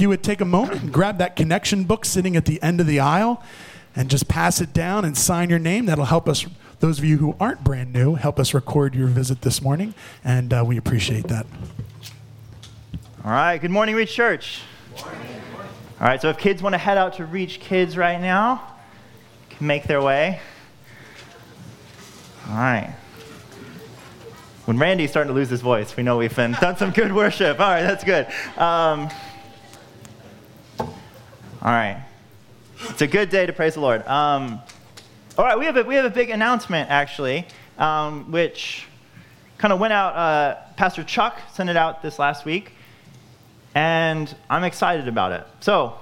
you would take a moment and grab that connection book sitting at the end of the aisle and just pass it down and sign your name. That'll help us, those of you who aren't brand new, help us record your visit this morning, and uh, we appreciate that. All right, good morning, Reach Church. All right, so if kids want to head out to Reach Kids right now, can make their way. All right. When Randy's starting to lose his voice, we know we've been, done some good worship. All right, that's good. Um, all right. It's a good day to praise the Lord. Um, all right, we have, a, we have a big announcement, actually, um, which kind of went out. Uh, Pastor Chuck sent it out this last week, and I'm excited about it. So,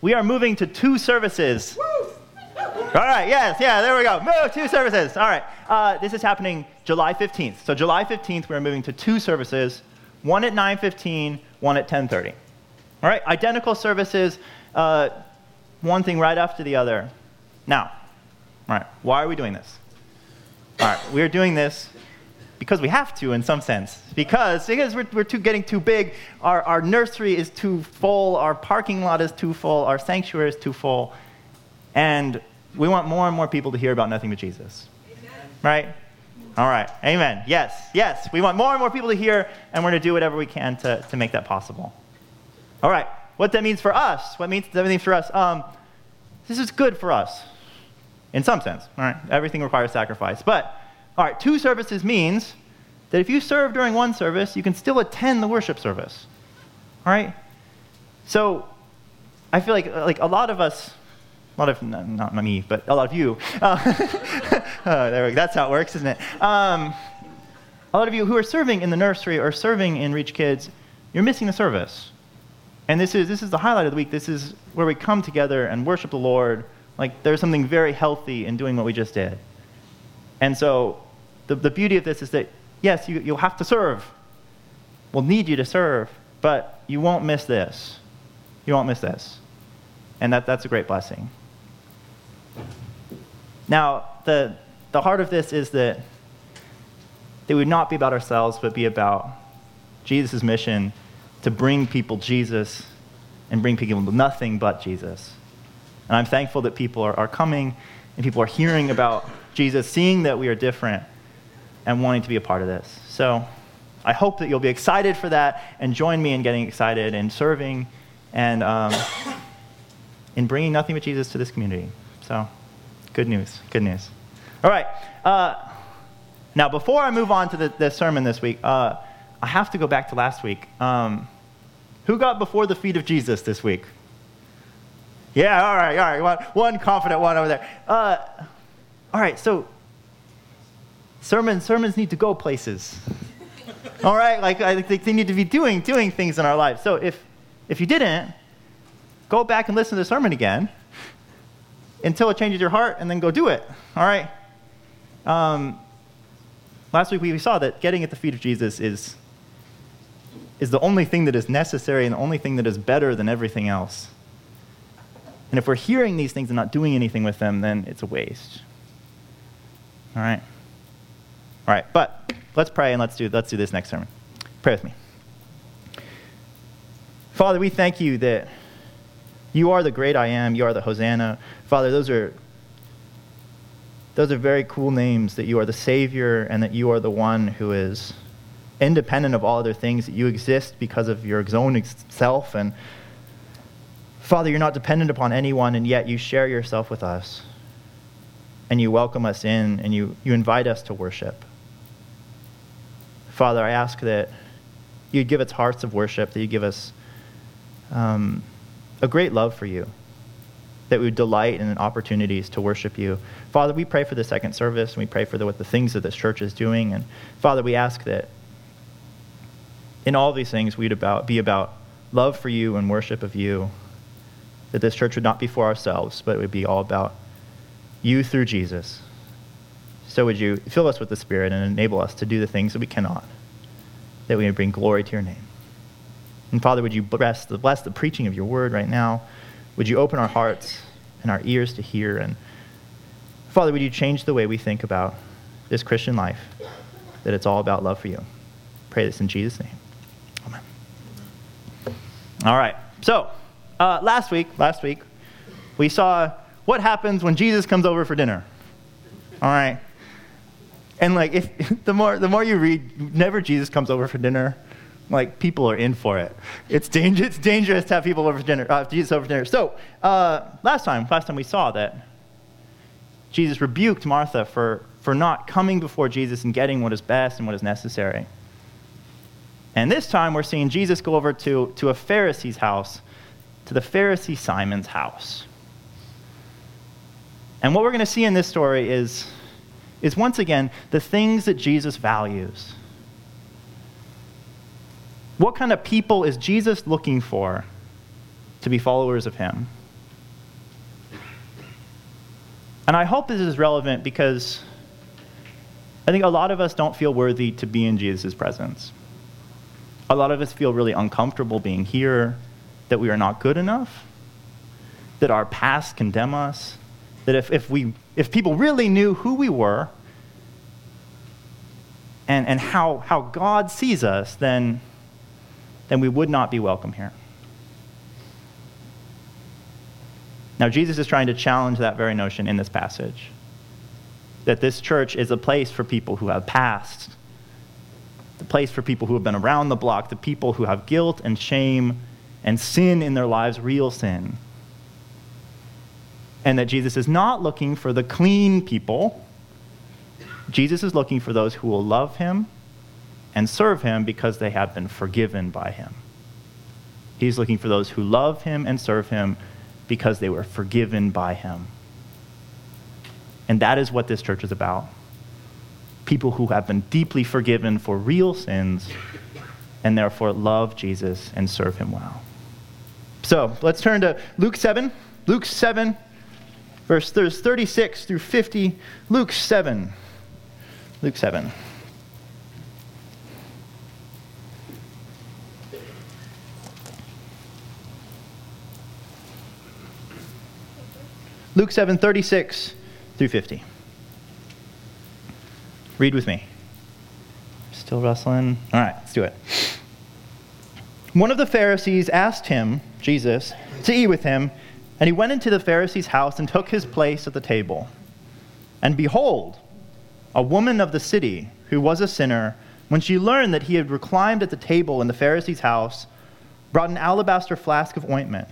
we are moving to two services. All right, yes, yeah, there we go. Move, two services. All right, uh, this is happening July 15th. So July 15th, we're moving to two services, one at 9.15, one at 10.30. All right, identical services, uh, one thing right after the other. Now, all right, why are we doing this? All right, we are doing this because we have to in some sense. Because, because we're, we're too, getting too big, our, our nursery is too full, our parking lot is too full, our sanctuary is too full, and we want more and more people to hear about nothing but Jesus. Amen. Right? All right. Amen. Yes, yes. We want more and more people to hear, and we're going to do whatever we can to, to make that possible. All right what that means for us, what means that means for us. Um, this is good for us, in some sense. All right, everything requires sacrifice. But all right, two services means that if you serve during one service, you can still attend the worship service. All right. So I feel like like a lot of us, a lot of not me, but a lot of you. Uh, oh, there we go. That's how it works, isn't it? Um, a lot of you who are serving in the nursery or serving in Reach Kids, you're missing the service. And this is, this is the highlight of the week. This is where we come together and worship the Lord. Like, there's something very healthy in doing what we just did. And so, the, the beauty of this is that, yes, you, you'll have to serve. We'll need you to serve, but you won't miss this. You won't miss this. And that, that's a great blessing. Now, the, the heart of this is that it would not be about ourselves, but be about Jesus' mission to bring people Jesus and bring people nothing but Jesus. And I'm thankful that people are, are coming and people are hearing about Jesus, seeing that we are different, and wanting to be a part of this. So I hope that you'll be excited for that and join me in getting excited and serving and um, in bringing nothing but Jesus to this community. So, good news. Good news. All right. Uh, now, before I move on to the, the sermon this week, uh, I have to go back to last week. Um, who got before the feet of Jesus this week? Yeah, all right, all right. One, confident one over there. Uh, all right, so sermons, sermons need to go places. all right, like I think they need to be doing, doing things in our lives. So if, if you didn't, go back and listen to the sermon again until it changes your heart and then go do it. All right? Um, last week we saw that getting at the feet of Jesus is is the only thing that is necessary and the only thing that is better than everything else. And if we're hearing these things and not doing anything with them, then it's a waste. All right? All right, but let's pray and let's do, let's do this next sermon. Pray with me. Father, we thank you that you are the great I am, you are the Hosanna. Father, those are those are very cool names that you are the Savior and that you are the one who is independent of all other things, that you exist because of your own self. And Father, you're not dependent upon anyone, and yet you share yourself with us. And you welcome us in, and you, you invite us to worship. Father, I ask that you'd give us hearts of worship, that you give us um, a great love for you, that we would delight in opportunities to worship you. Father, we pray for the second service, and we pray for the, what the things that this church is doing. And Father, we ask that in all these things, we'd about, be about love for you and worship of you. That this church would not be for ourselves, but it would be all about you through Jesus. So would you fill us with the Spirit and enable us to do the things that we cannot, that we may bring glory to your name. And Father, would you bless the, bless the preaching of your word right now? Would you open our hearts and our ears to hear? And Father, would you change the way we think about this Christian life, that it's all about love for you? Pray this in Jesus' name. All right. So, uh, last week, last week, we saw what happens when Jesus comes over for dinner. All right. And like, if the more the more you read, never Jesus comes over for dinner, like people are in for it. It's dangerous. It's dangerous to have people over for dinner. Uh, Jesus over for dinner. So uh, last time, last time we saw that Jesus rebuked Martha for for not coming before Jesus and getting what is best and what is necessary. And this time, we're seeing Jesus go over to, to a Pharisee's house, to the Pharisee Simon's house. And what we're going to see in this story is, is once again the things that Jesus values. What kind of people is Jesus looking for to be followers of him? And I hope this is relevant because I think a lot of us don't feel worthy to be in Jesus' presence. A lot of us feel really uncomfortable being here, that we are not good enough, that our past condemn us, that if, if, we, if people really knew who we were and, and how, how God sees us, then, then we would not be welcome here. Now, Jesus is trying to challenge that very notion in this passage that this church is a place for people who have passed, the place for people who have been around the block, the people who have guilt and shame and sin in their lives, real sin. And that Jesus is not looking for the clean people. Jesus is looking for those who will love him and serve him because they have been forgiven by him. He's looking for those who love him and serve him because they were forgiven by him. And that is what this church is about. People who have been deeply forgiven for real sins and therefore love Jesus and serve him well. So let's turn to Luke 7. Luke 7, verse 36 through 50. Luke 7. Luke 7. Luke 7, 36 through 50. Read with me. Still wrestling? All right, let's do it. One of the Pharisees asked him, Jesus, to eat with him, and he went into the Pharisee's house and took his place at the table. And behold, a woman of the city, who was a sinner, when she learned that he had reclined at the table in the Pharisee's house, brought an alabaster flask of ointment,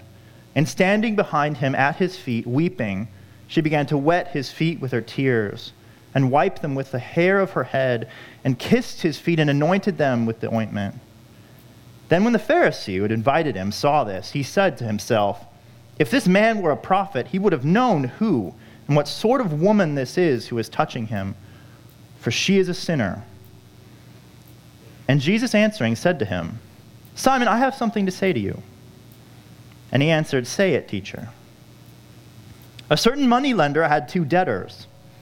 and standing behind him at his feet, weeping, she began to wet his feet with her tears and wiped them with the hair of her head and kissed his feet and anointed them with the ointment. Then, when the Pharisee who had invited him saw this, he said to himself, If this man were a prophet, he would have known who and what sort of woman this is who is touching him, for she is a sinner. And Jesus answering said to him, Simon, I have something to say to you. And he answered, Say it, teacher. A certain money lender had two debtors.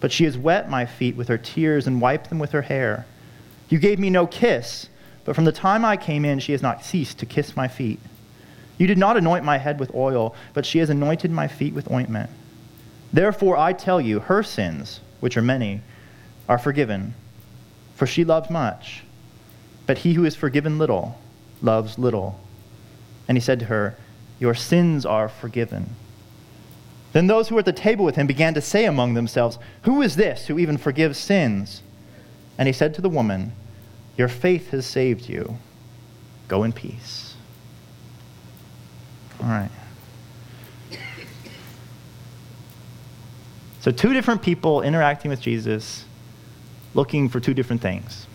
but she has wet my feet with her tears and wiped them with her hair. You gave me no kiss, but from the time I came in, she has not ceased to kiss my feet. You did not anoint my head with oil, but she has anointed my feet with ointment. Therefore, I tell you, her sins, which are many, are forgiven, for she loved much. But he who is forgiven little loves little. And he said to her, Your sins are forgiven. Then those who were at the table with him began to say among themselves, Who is this who even forgives sins? And he said to the woman, Your faith has saved you. Go in peace. All right. So, two different people interacting with Jesus, looking for two different things.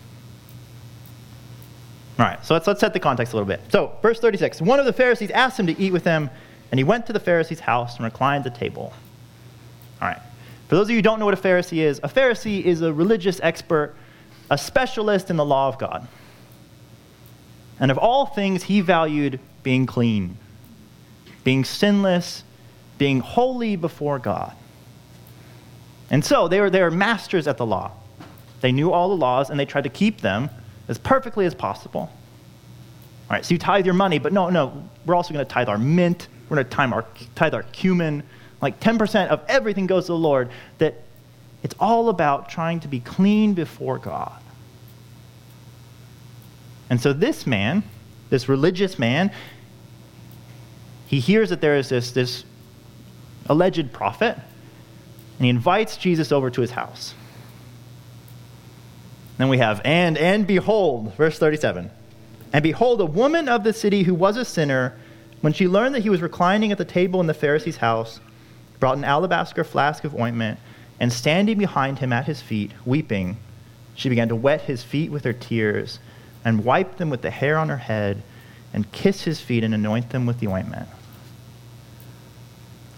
All right, so let's, let's set the context a little bit. So, verse 36 One of the Pharisees asked him to eat with them. And he went to the Pharisee's house and reclined at the table. All right. For those of you who don't know what a Pharisee is, a Pharisee is a religious expert, a specialist in the law of God. And of all things, he valued being clean. being sinless, being holy before God. And so they were, they were masters at the law. They knew all the laws and they tried to keep them as perfectly as possible. All right, so you tithe your money, but no, no, we're also going to tithe our mint. We're going to tithe our, tithe our cumin. Like 10% of everything goes to the Lord. That it's all about trying to be clean before God. And so this man, this religious man, he hears that there is this, this alleged prophet, and he invites Jesus over to his house. Then we have, and, and behold, verse 37. And behold, a woman of the city who was a sinner, when she learned that he was reclining at the table in the Pharisee's house, brought an alabaster flask of ointment, and standing behind him at his feet, weeping, she began to wet his feet with her tears and wipe them with the hair on her head, and kiss his feet and anoint them with the ointment.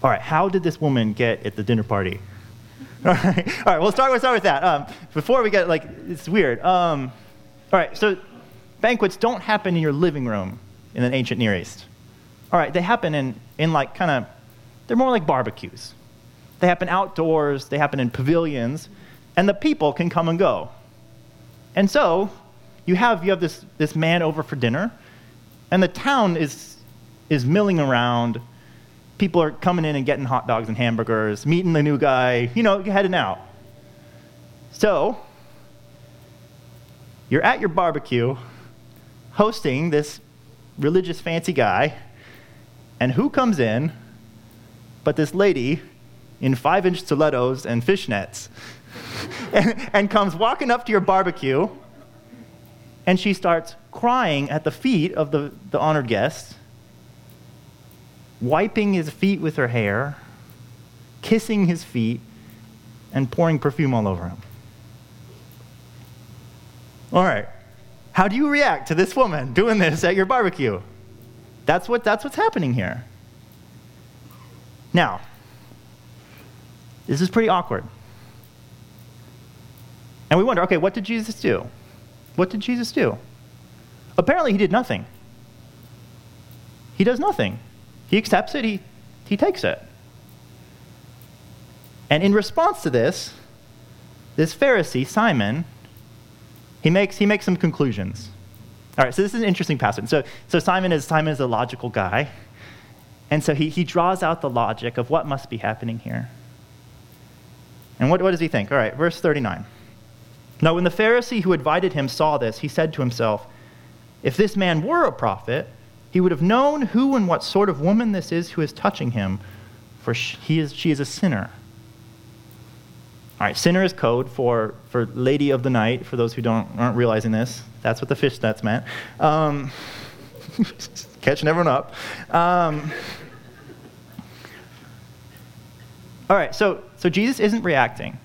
All right, how did this woman get at the dinner party? All right, all right we'll, start, we'll start with that. Um, before we get, like, it's weird. Um, all right, so banquets don't happen in your living room in the ancient Near East. All right, they happen in, in like, kind of, they're more like barbecues. They happen outdoors, they happen in pavilions, and the people can come and go. And so, you have, you have this, this man over for dinner, and the town is, is milling around. People are coming in and getting hot dogs and hamburgers, meeting the new guy, you know, heading out. So, you're at your barbecue hosting this religious fancy guy, and who comes in but this lady in five inch stilettos and fishnets and, and comes walking up to your barbecue and she starts crying at the feet of the, the honored guest, wiping his feet with her hair, kissing his feet, and pouring perfume all over him. All right. How do you react to this woman doing this at your barbecue? That's, what, that's what's happening here. Now, this is pretty awkward. And we wonder okay, what did Jesus do? What did Jesus do? Apparently, he did nothing. He does nothing. He accepts it, he, he takes it. And in response to this, this Pharisee, Simon, he makes, he makes some conclusions. All right, so this is an interesting passage. So, so Simon, is, Simon is a logical guy. And so he, he draws out the logic of what must be happening here. And what, what does he think? All right, verse 39. Now, when the Pharisee who invited him saw this, he said to himself, If this man were a prophet, he would have known who and what sort of woman this is who is touching him, for she is, she is a sinner. All right, sinner is code for, for lady of the night, for those who don't, aren't realizing this. That's what the fish nets meant. Um, catching everyone up. Um, all right, so, so Jesus isn't reacting.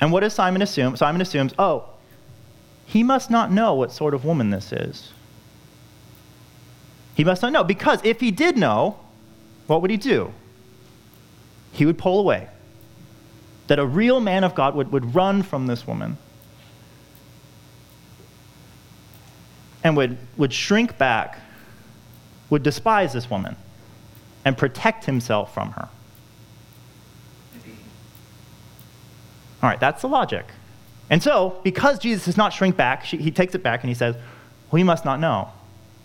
And what does Simon assume? Simon assumes, oh, he must not know what sort of woman this is. He must not know, because if he did know, what would he do? He would pull away. That a real man of God would, would run from this woman and would, would shrink back, would despise this woman, and protect himself from her. All right, that's the logic. And so, because Jesus does not shrink back, she, he takes it back and he says, We must not know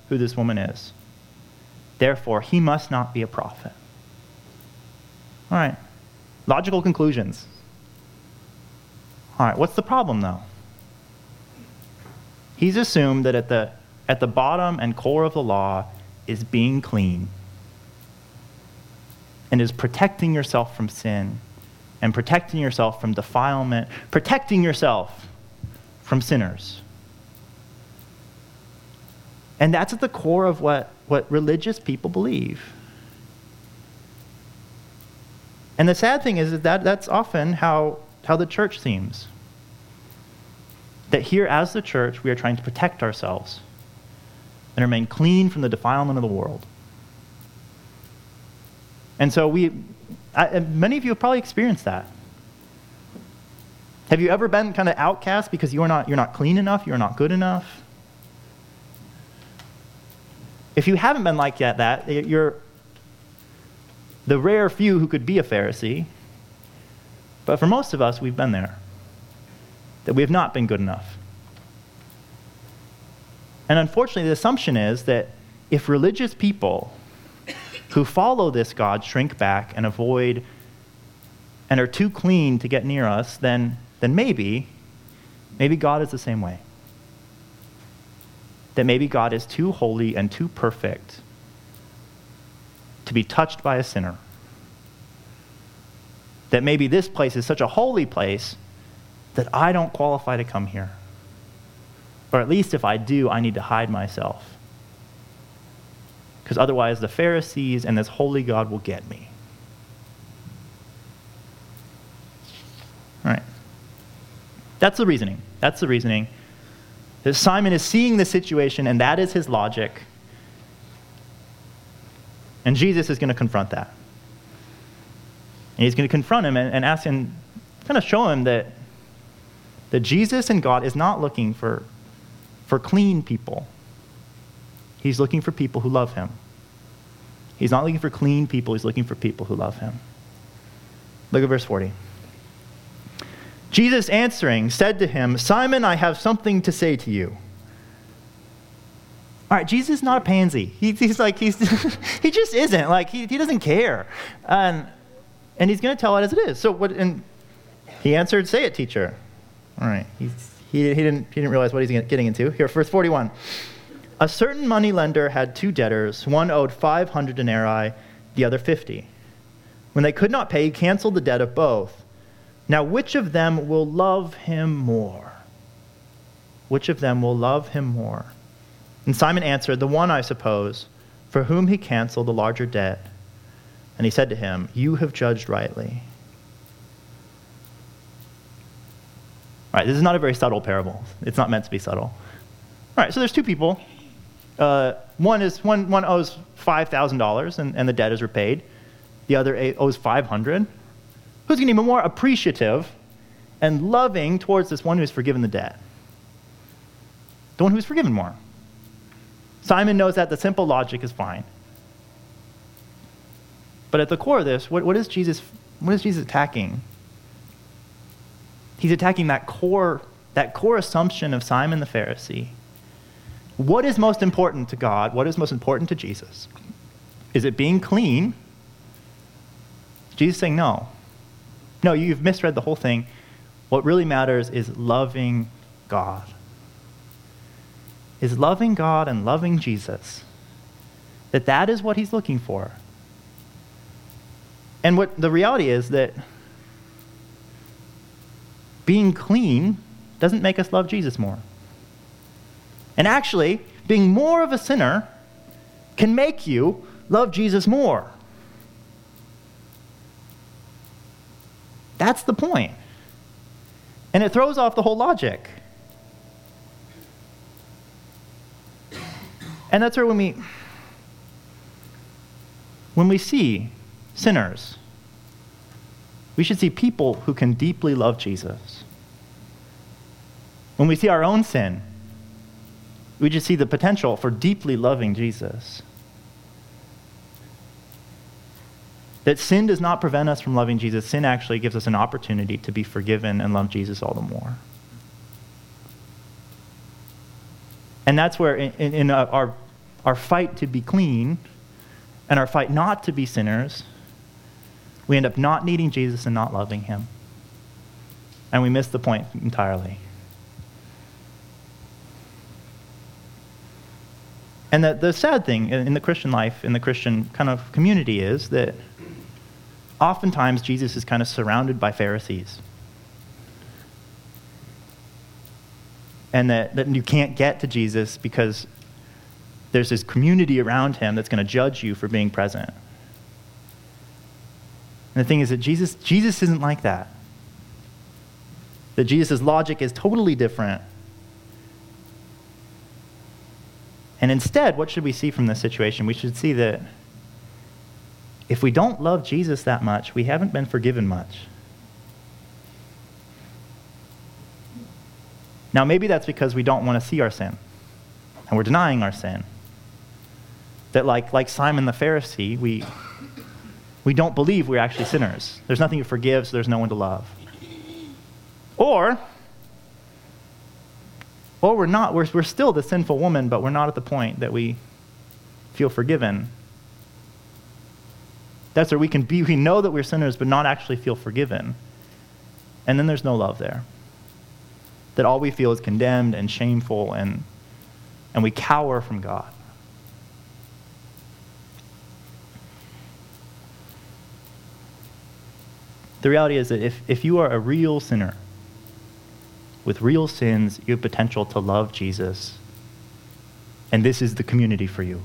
who this woman is. Therefore, he must not be a prophet. All right, logical conclusions. All right, what's the problem though? He's assumed that at the, at the bottom and core of the law is being clean and is protecting yourself from sin and protecting yourself from defilement, protecting yourself from sinners. And that's at the core of what, what religious people believe. And the sad thing is that that's often how, how the church seems. That here, as the church, we are trying to protect ourselves and remain clean from the defilement of the world. And so we, I, many of you have probably experienced that. Have you ever been kind of outcast because you're not, you're not clean enough, you're not good enough? If you haven't been like that, that you're, the rare few who could be a Pharisee, but for most of us, we've been there. That we have not been good enough. And unfortunately, the assumption is that if religious people who follow this God shrink back and avoid and are too clean to get near us, then, then maybe, maybe God is the same way. That maybe God is too holy and too perfect to be touched by a sinner. That maybe this place is such a holy place that I don't qualify to come here. Or at least if I do, I need to hide myself. Because otherwise, the Pharisees and this holy God will get me. All right. That's the reasoning. That's the reasoning. That Simon is seeing the situation, and that is his logic. And Jesus is going to confront that. And he's going to confront him and, and ask him, kind of show him that, that Jesus and God is not looking for, for clean people. He's looking for people who love him. He's not looking for clean people, he's looking for people who love him. Look at verse 40. Jesus answering said to him, Simon, I have something to say to you. All right, Jesus is not a pansy. He, he's like, he's, he just isn't. Like, he, he doesn't care. And, and he's going to tell it as it is. So, what, and he answered, Say it, teacher. All right. He's, he, he, didn't, he didn't realize what he's getting into. Here, verse 41. A certain money lender had two debtors. One owed 500 denarii, the other 50. When they could not pay, he canceled the debt of both. Now, which of them will love him more? Which of them will love him more? And Simon answered, The one, I suppose, for whom he canceled the larger debt. And he said to him, You have judged rightly. All right, this is not a very subtle parable. It's not meant to be subtle. All right, so there's two people. Uh, one is one, one owes five thousand dollars and, and the debt is repaid. The other owes five hundred. Who's going to be more appreciative and loving towards this one who's forgiven the debt? The one who's forgiven more. Simon knows that the simple logic is fine. But at the core of this, what, what, is Jesus, what is Jesus attacking? He's attacking that core, that core assumption of Simon the Pharisee. What is most important to God? What is most important to Jesus? Is it being clean? Jesus saying no. No, you've misread the whole thing. What really matters is loving God is loving God and loving Jesus. That that is what he's looking for. And what the reality is that being clean doesn't make us love Jesus more. And actually, being more of a sinner can make you love Jesus more. That's the point. And it throws off the whole logic. And that's where when we when we see sinners, we should see people who can deeply love Jesus. When we see our own sin, we just see the potential for deeply loving Jesus. That sin does not prevent us from loving Jesus. Sin actually gives us an opportunity to be forgiven and love Jesus all the more. And that's where, in, in, in our our fight to be clean and our fight not to be sinners, we end up not needing Jesus and not loving him. And we miss the point entirely. And the, the sad thing in the Christian life, in the Christian kind of community, is that oftentimes Jesus is kind of surrounded by Pharisees. And that, that you can't get to Jesus because there's this community around him that's going to judge you for being present. And the thing is that Jesus, Jesus isn't like that. That Jesus' logic is totally different. And instead, what should we see from this situation? We should see that if we don't love Jesus that much, we haven't been forgiven much. Now, maybe that's because we don't want to see our sin and we're denying our sin that like, like Simon the Pharisee, we, We don't believe we're actually sinners. There's nothing to forgive, so there's no one to love. Or, or we're not, we're, we're still the sinful woman, but we're not at the point that we feel forgiven. That's where we can be, we know that we're sinners, but not actually feel forgiven. And then there's no love there. That all we feel is condemned and shameful, and, and we cower from God. The reality is that if, if you are a real sinner with real sins, you have potential to love Jesus. And this is the community for you.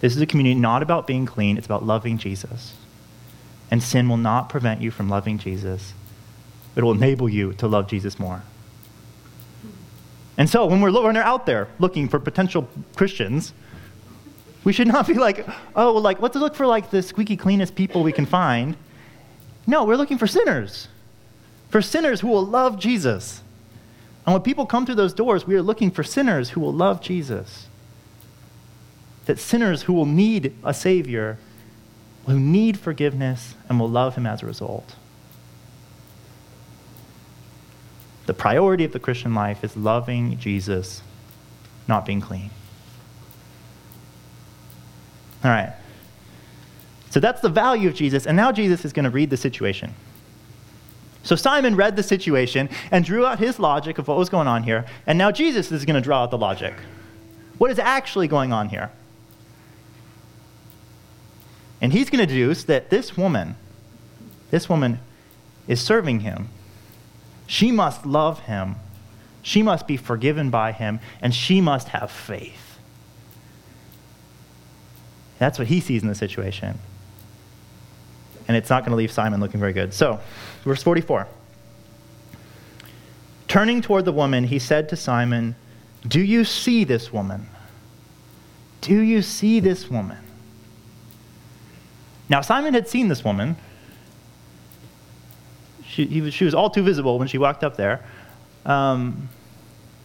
This is a community not about being clean, it's about loving Jesus. And sin will not prevent you from loving Jesus, it will enable you to love Jesus more. And so when we're, when we're out there looking for potential Christians, we should not be like, oh, well, like, let's look for like the squeaky cleanest people we can find no, we're looking for sinners, for sinners who will love Jesus. And when people come through those doors, we are looking for sinners who will love Jesus. That sinners who will need a Savior, who need forgiveness, and will love Him as a result. The priority of the Christian life is loving Jesus, not being clean. All right. So that's the value of Jesus. And now Jesus is going to read the situation. So Simon read the situation and drew out his logic of what was going on here. And now Jesus is going to draw out the logic. What is actually going on here? And he's going to deduce that this woman, this woman is serving him. She must love him. She must be forgiven by him. And she must have faith. That's what he sees in the situation and it's not going to leave Simon looking very good. So, verse 44. Turning toward the woman, he said to Simon, Do you see this woman? Do you see this woman? Now, Simon had seen this woman. She, was, she was all too visible when she walked up there. Um,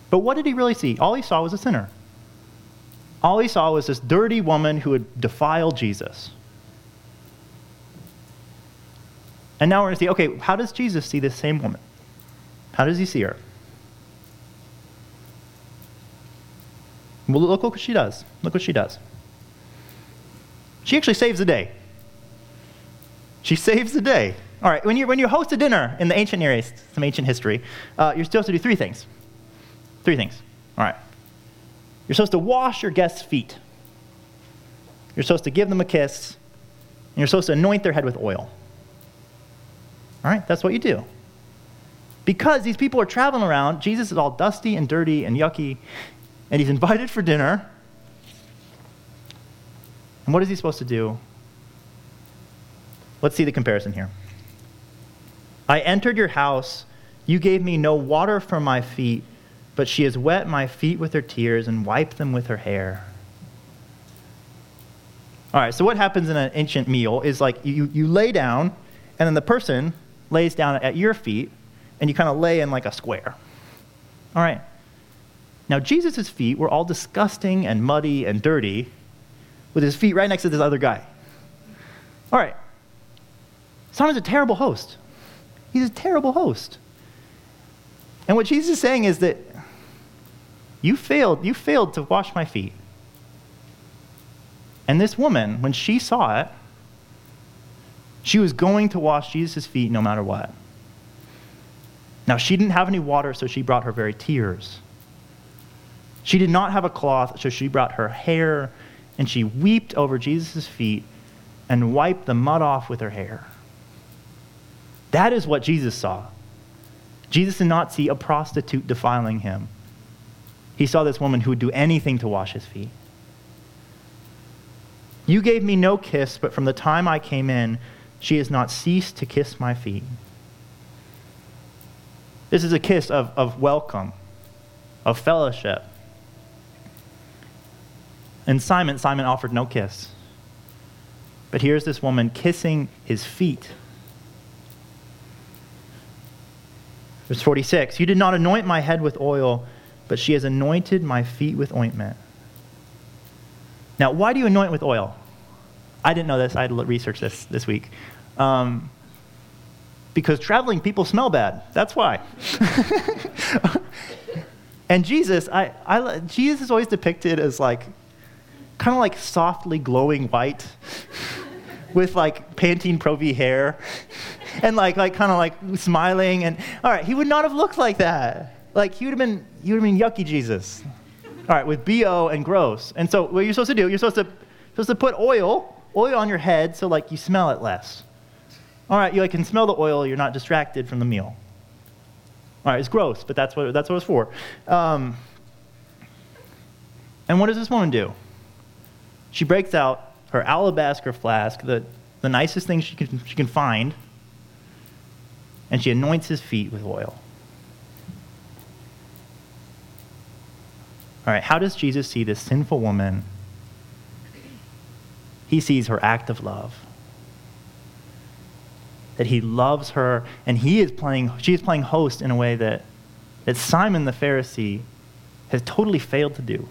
but what did he really see? All he saw was a sinner. All he saw was this dirty woman who had defiled Jesus. And now we're going to see okay, how does Jesus see this same woman? How does he see her? Well, look, what she does. Look what she does. She actually saves the day. She saves the day. All right, when you, when you host a dinner in the ancient Near East, some ancient history, uh, you're supposed to do three things. Three things. All right. You're supposed to wash your guests' feet. You're supposed to give them a kiss. And you're supposed to anoint their head with oil. All right, that's what you do. Because these people are traveling around, Jesus is all dusty and dirty and yucky, and he's invited for dinner. And what is he supposed to do? Let's see the comparison here. I entered your house. You gave me no water for my feet, but she has wet my feet with her tears and wiped them with her hair. All right, so what happens in an ancient meal is like you, you lay down, and then the person lays down at your feet, and you kind of lay in like a square. All right. Now, Jesus' feet were all disgusting and muddy and dirty, with his feet right next to this other guy. All right. Simon's a terrible host. He's a terrible host. And what Jesus is saying is that you failed, you failed to wash my feet. And this woman, when she saw it, she was going to wash Jesus' feet no matter what. Now, she didn't have any water, so she brought her very tears. She did not have a cloth, so she brought her hair, and she wept over Jesus' feet and wiped the mud off with her hair. That is what Jesus saw. Jesus did not see a prostitute defiling him. He saw this woman who would do anything to wash his feet. You gave me no kiss, but from the time I came in, she has not ceased to kiss my feet. This is a kiss of, of welcome, of fellowship. And Simon, Simon offered no kiss. But here's this woman kissing his feet. Verse 46 You did not anoint my head with oil, but she has anointed my feet with ointment. Now, why do you anoint with oil? I didn't know this. I had to research this this week. Um, because traveling people smell bad. That's why. and Jesus, I, I, Jesus is always depicted as like, kind of like softly glowing white, with like Pantene Pro V hair, and like, like kind of like smiling. And all right, he would not have looked like that. Like he would have been, he would have been yucky Jesus. All right, with bo and gross. And so what you're supposed to do, you're supposed to supposed to put oil, oil on your head, so like you smell it less. All right, you like, can smell the oil, you're not distracted from the meal. All right, it's gross, but that's what, that's what it's for. Um, and what does this woman do? She breaks out her alabaster flask, the, the nicest thing she can, she can find, and she anoints his feet with oil. All right, how does Jesus see this sinful woman? He sees her act of love that he loves her and he is playing she is playing host in a way that that Simon the Pharisee has totally failed to do.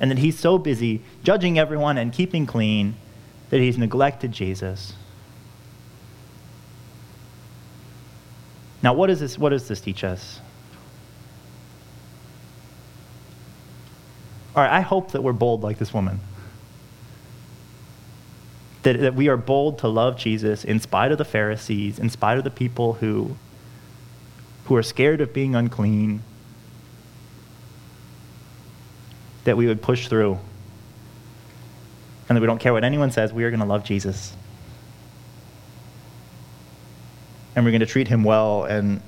And that he's so busy judging everyone and keeping clean that he's neglected Jesus. Now, what, is this, what does this teach us? All right, I hope that we're bold like this woman that, that we are bold to love Jesus in spite of the Pharisees, in spite of the people who, who are scared of being unclean, that we would push through, and that we don't care what anyone says, we are going to love Jesus. And we're going to treat him well. And,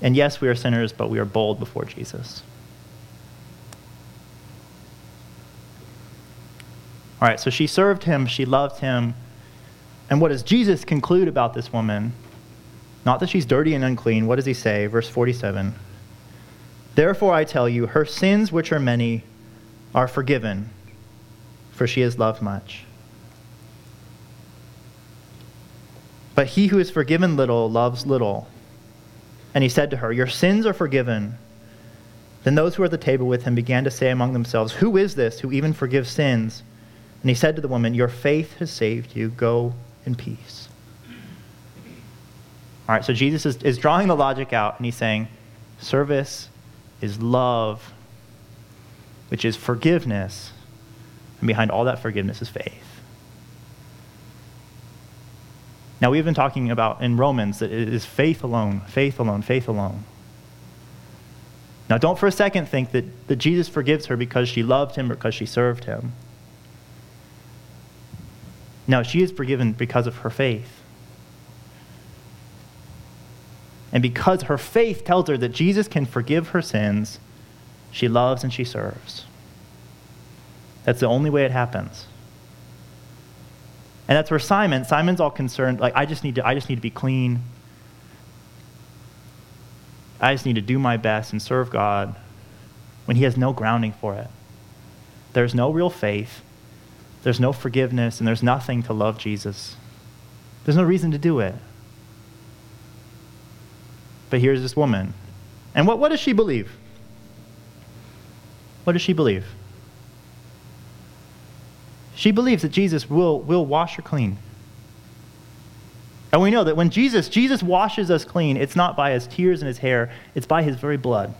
and yes, we are sinners, but we are bold before Jesus. All right, so she served him, she loved him. And what does Jesus conclude about this woman? Not that she's dirty and unclean. What does he say? Verse 47 Therefore I tell you, her sins, which are many, are forgiven, for she has loved much. But he who is forgiven little loves little. And he said to her, Your sins are forgiven. Then those who were at the table with him began to say among themselves, Who is this who even forgives sins? And he said to the woman, Your faith has saved you. Go in peace. All right, so Jesus is, is drawing the logic out, and he's saying, Service is love, which is forgiveness. And behind all that forgiveness is faith. Now, we've been talking about in Romans that it is faith alone, faith alone, faith alone. Now, don't for a second think that, that Jesus forgives her because she loved him or because she served him. No, she is forgiven because of her faith. And because her faith tells her that Jesus can forgive her sins, she loves and she serves. That's the only way it happens. And that's where Simon, Simon's all concerned, like, I just need to, I just need to be clean. I just need to do my best and serve God when he has no grounding for it. There's no real faith there's no forgiveness, and there's nothing to love Jesus. There's no reason to do it. But here's this woman. And what, what does she believe? What does she believe? She believes that Jesus will, will wash her clean. And we know that when Jesus, Jesus washes us clean, it's not by his tears and his hair, it's by his very blood.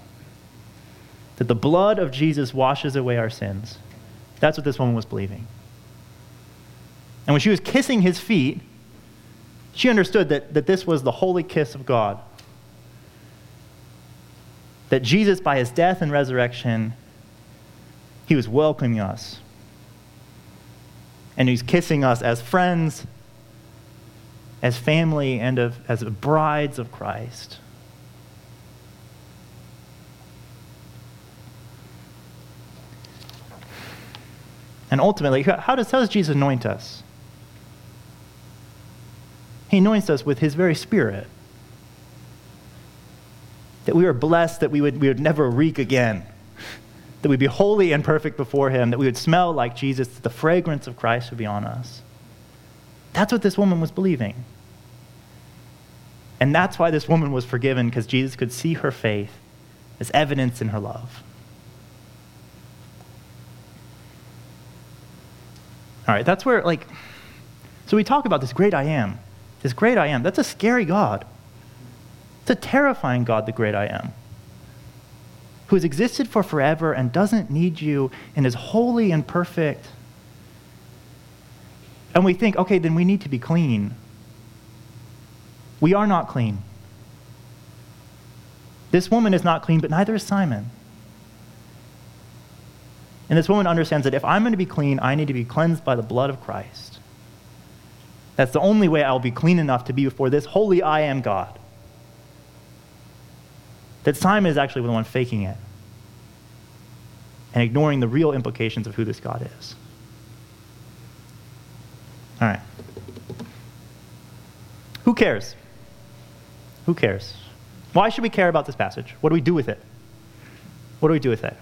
That the blood of Jesus washes away our sins. That's what this woman was believing. And when she was kissing his feet, she understood that, that this was the holy kiss of God. That Jesus, by his death and resurrection, he was welcoming us. And he's kissing us as friends, as family, and of, as brides of Christ. And ultimately, how does, how does Jesus anoint us? He anoints us with His very Spirit. That we are blessed that we would, we would never reek again. That we'd be holy and perfect before Him. That we would smell like Jesus. That the fragrance of Christ would be on us. That's what this woman was believing. And that's why this woman was forgiven, because Jesus could see her faith as evidence in her love. All right, that's where, like, so we talk about this great I am. This great I am. That's a scary God. It's a terrifying God, the great I am, who has existed for forever and doesn't need you and is holy and perfect. And we think, okay, then we need to be clean. We are not clean. This woman is not clean, but neither is Simon. And this woman understands that if I'm going to be clean, I need to be cleansed by the blood of Christ. That's the only way I'll be clean enough to be before this holy I am God. That Simon is actually the one faking it and ignoring the real implications of who this God is. All right. Who cares? Who cares? Why should we care about this passage? What do we do with it? What do we do with it?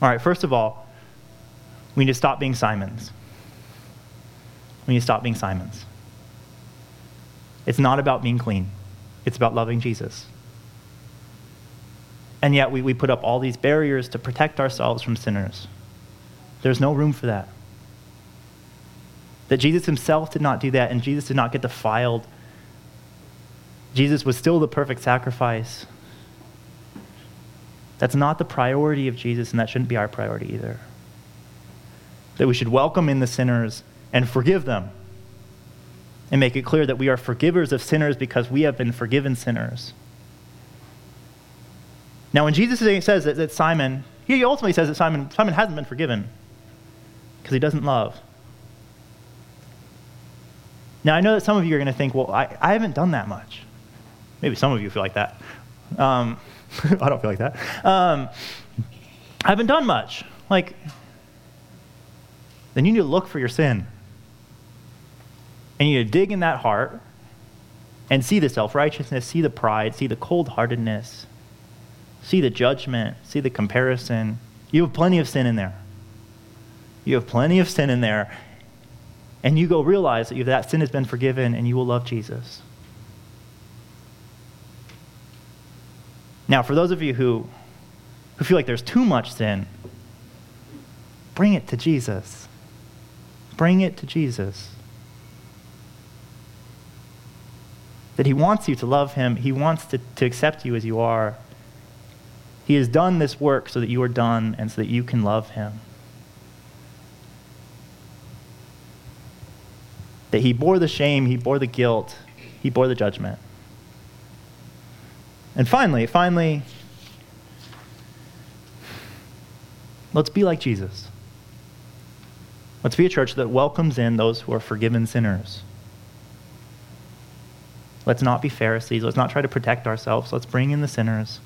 All right, first of all, we need to stop being Simons. Need to stop being Simons. It's not about being clean, it's about loving Jesus. And yet, we, we put up all these barriers to protect ourselves from sinners. There's no room for that. That Jesus himself did not do that, and Jesus did not get defiled Jesus was still the perfect sacrifice. That's not the priority of Jesus, and that shouldn't be our priority either. That we should welcome in the sinners and forgive them and make it clear that we are forgivers of sinners because we have been forgiven sinners. Now, when Jesus says that, that Simon, he ultimately says that Simon, Simon hasn't been forgiven because he doesn't love. Now, I know that some of you are going to think, well, I, I haven't done that much. Maybe some of you feel like that. Um, I don't feel like that. Um, I haven't done much. Like, then you need to look for your sin. And you need to dig in that heart and see the self righteousness, see the pride, see the cold heartedness, see the judgment, see the comparison. You have plenty of sin in there. You have plenty of sin in there. And you go realize that that sin has been forgiven and you will love Jesus. Now, for those of you who, who feel like there's too much sin, bring it to Jesus. Bring it to Jesus. That He wants you to love Him, He wants to, to accept you as you are. He has done this work so that you are done and so that you can love Him. That He bore the shame, He bore the guilt, He bore the judgment. And finally, finally, let's be like Jesus. Let's be a church that welcomes in those who are forgiven sinners. Let's not be Pharisees. Let's not try to protect ourselves. Let's bring in the sinners.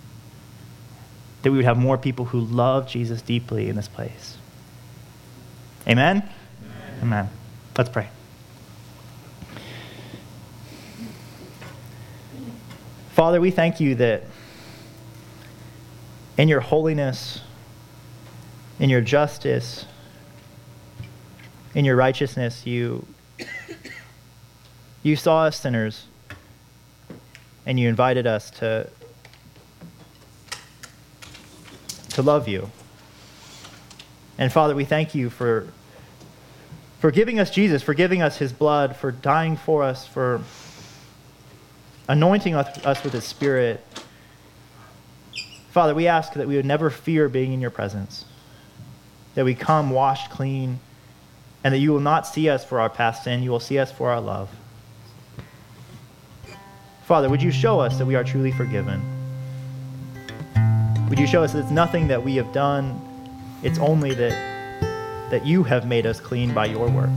That we would have more people who love Jesus deeply in this place. Amen? Amen. Amen. Let's pray. Father, we thank you that in your holiness, in your justice, in your righteousness, you, you saw us sinners and you invited us to, to love you. And Father, we thank you for, for giving us Jesus, for giving us his blood, for dying for us, for anointing us with His Spirit. Father, we ask that we would never fear being in your presence, that we come washed clean, and that you will not see us for our past sin, you will see us for our love. Father, would you show us that we are truly forgiven? Would you show us that it's nothing that we have done, it's only that, that you have made us clean by your work.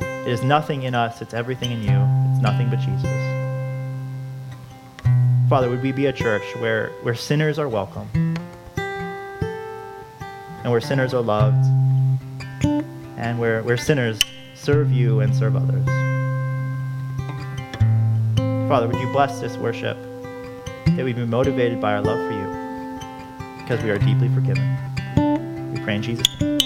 It is nothing in us, it's everything in you. It's nothing but Jesus. Father, would we be a church where, where sinners are welcome and where sinners are loved and where, where sinners serve you and serve others. Father, would you bless this worship that we be motivated by our love for you because we are deeply forgiven. We pray in Jesus' name.